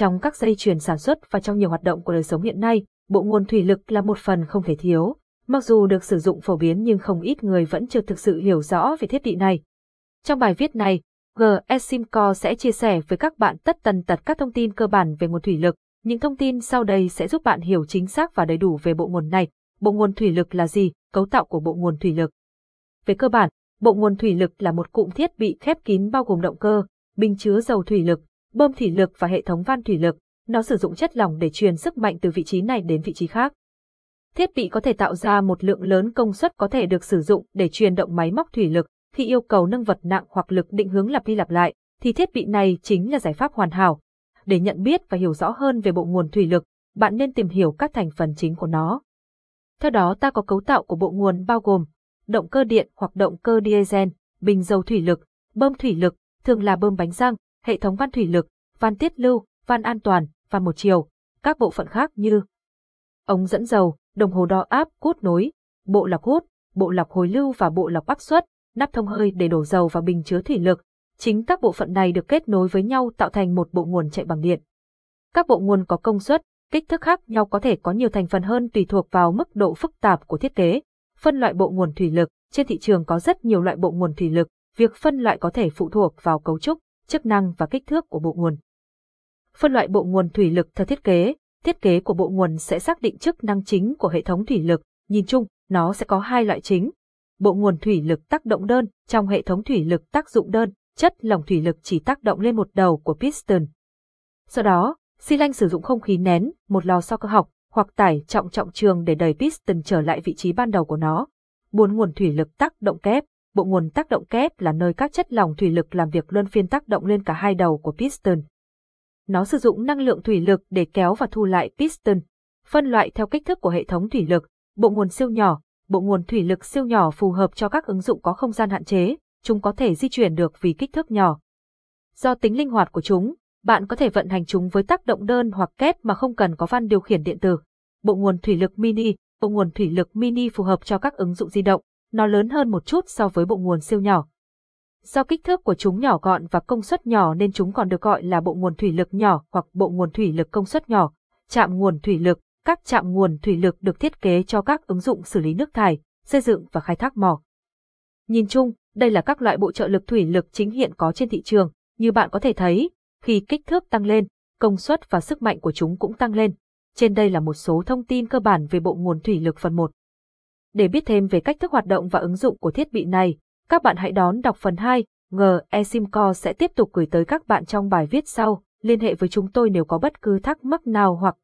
Trong các dây chuyền sản xuất và trong nhiều hoạt động của đời sống hiện nay, bộ nguồn thủy lực là một phần không thể thiếu. Mặc dù được sử dụng phổ biến nhưng không ít người vẫn chưa thực sự hiểu rõ về thiết bị này. Trong bài viết này, GSimco sẽ chia sẻ với các bạn tất tần tật các thông tin cơ bản về nguồn thủy lực. Những thông tin sau đây sẽ giúp bạn hiểu chính xác và đầy đủ về bộ nguồn này. Bộ nguồn thủy lực là gì? Cấu tạo của bộ nguồn thủy lực. Về cơ bản, bộ nguồn thủy lực là một cụm thiết bị khép kín bao gồm động cơ, bình chứa dầu thủy lực, bơm thủy lực và hệ thống van thủy lực. Nó sử dụng chất lỏng để truyền sức mạnh từ vị trí này đến vị trí khác. Thiết bị có thể tạo ra một lượng lớn công suất có thể được sử dụng để truyền động máy móc thủy lực, khi yêu cầu nâng vật nặng hoặc lực định hướng lặp đi lặp lại, thì thiết bị này chính là giải pháp hoàn hảo. Để nhận biết và hiểu rõ hơn về bộ nguồn thủy lực, bạn nên tìm hiểu các thành phần chính của nó. Theo đó ta có cấu tạo của bộ nguồn bao gồm động cơ điện hoặc động cơ diesel, bình dầu thủy lực, bơm thủy lực, thường là bơm bánh răng, hệ thống van thủy lực, van tiết lưu, van an toàn, van một chiều, các bộ phận khác như ống dẫn dầu, đồng hồ đo áp, cút nối, bộ lọc hút, bộ lọc hồi lưu và bộ lọc áp suất, nắp thông hơi để đổ dầu vào bình chứa thủy lực. Chính các bộ phận này được kết nối với nhau tạo thành một bộ nguồn chạy bằng điện. Các bộ nguồn có công suất, kích thước khác nhau có thể có nhiều thành phần hơn tùy thuộc vào mức độ phức tạp của thiết kế. Phân loại bộ nguồn thủy lực, trên thị trường có rất nhiều loại bộ nguồn thủy lực, việc phân loại có thể phụ thuộc vào cấu trúc, chức năng và kích thước của bộ nguồn. Phân loại bộ nguồn thủy lực theo thiết kế, thiết kế của bộ nguồn sẽ xác định chức năng chính của hệ thống thủy lực, nhìn chung, nó sẽ có hai loại chính, bộ nguồn thủy lực tác động đơn, trong hệ thống thủy lực tác dụng đơn, chất lỏng thủy lực chỉ tác động lên một đầu của piston. Sau đó, xi lanh sử dụng không khí nén, một lò xo cơ học, hoặc tải trọng trọng trường để đẩy piston trở lại vị trí ban đầu của nó. Bốn nguồn thủy lực tác động kép, bộ nguồn tác động kép là nơi các chất lỏng thủy lực làm việc luân phiên tác động lên cả hai đầu của piston. Nó sử dụng năng lượng thủy lực để kéo và thu lại piston. Phân loại theo kích thước của hệ thống thủy lực, bộ nguồn siêu nhỏ, bộ nguồn thủy lực siêu nhỏ phù hợp cho các ứng dụng có không gian hạn chế, chúng có thể di chuyển được vì kích thước nhỏ. Do tính linh hoạt của chúng, bạn có thể vận hành chúng với tác động đơn hoặc kép mà không cần có van điều khiển điện tử. Bộ nguồn thủy lực mini, bộ nguồn thủy lực mini phù hợp cho các ứng dụng di động, nó lớn hơn một chút so với bộ nguồn siêu nhỏ. Do kích thước của chúng nhỏ gọn và công suất nhỏ nên chúng còn được gọi là bộ nguồn thủy lực nhỏ hoặc bộ nguồn thủy lực công suất nhỏ. Chạm nguồn thủy lực, các trạm nguồn thủy lực được thiết kế cho các ứng dụng xử lý nước thải, xây dựng và khai thác mỏ. Nhìn chung, đây là các loại bộ trợ lực thủy lực chính hiện có trên thị trường, như bạn có thể thấy, khi kích thước tăng lên, công suất và sức mạnh của chúng cũng tăng lên. Trên đây là một số thông tin cơ bản về bộ nguồn thủy lực phần 1. Để biết thêm về cách thức hoạt động và ứng dụng của thiết bị này, các bạn hãy đón đọc phần 2, ngờ eSIMCO sẽ tiếp tục gửi tới các bạn trong bài viết sau. Liên hệ với chúng tôi nếu có bất cứ thắc mắc nào hoặc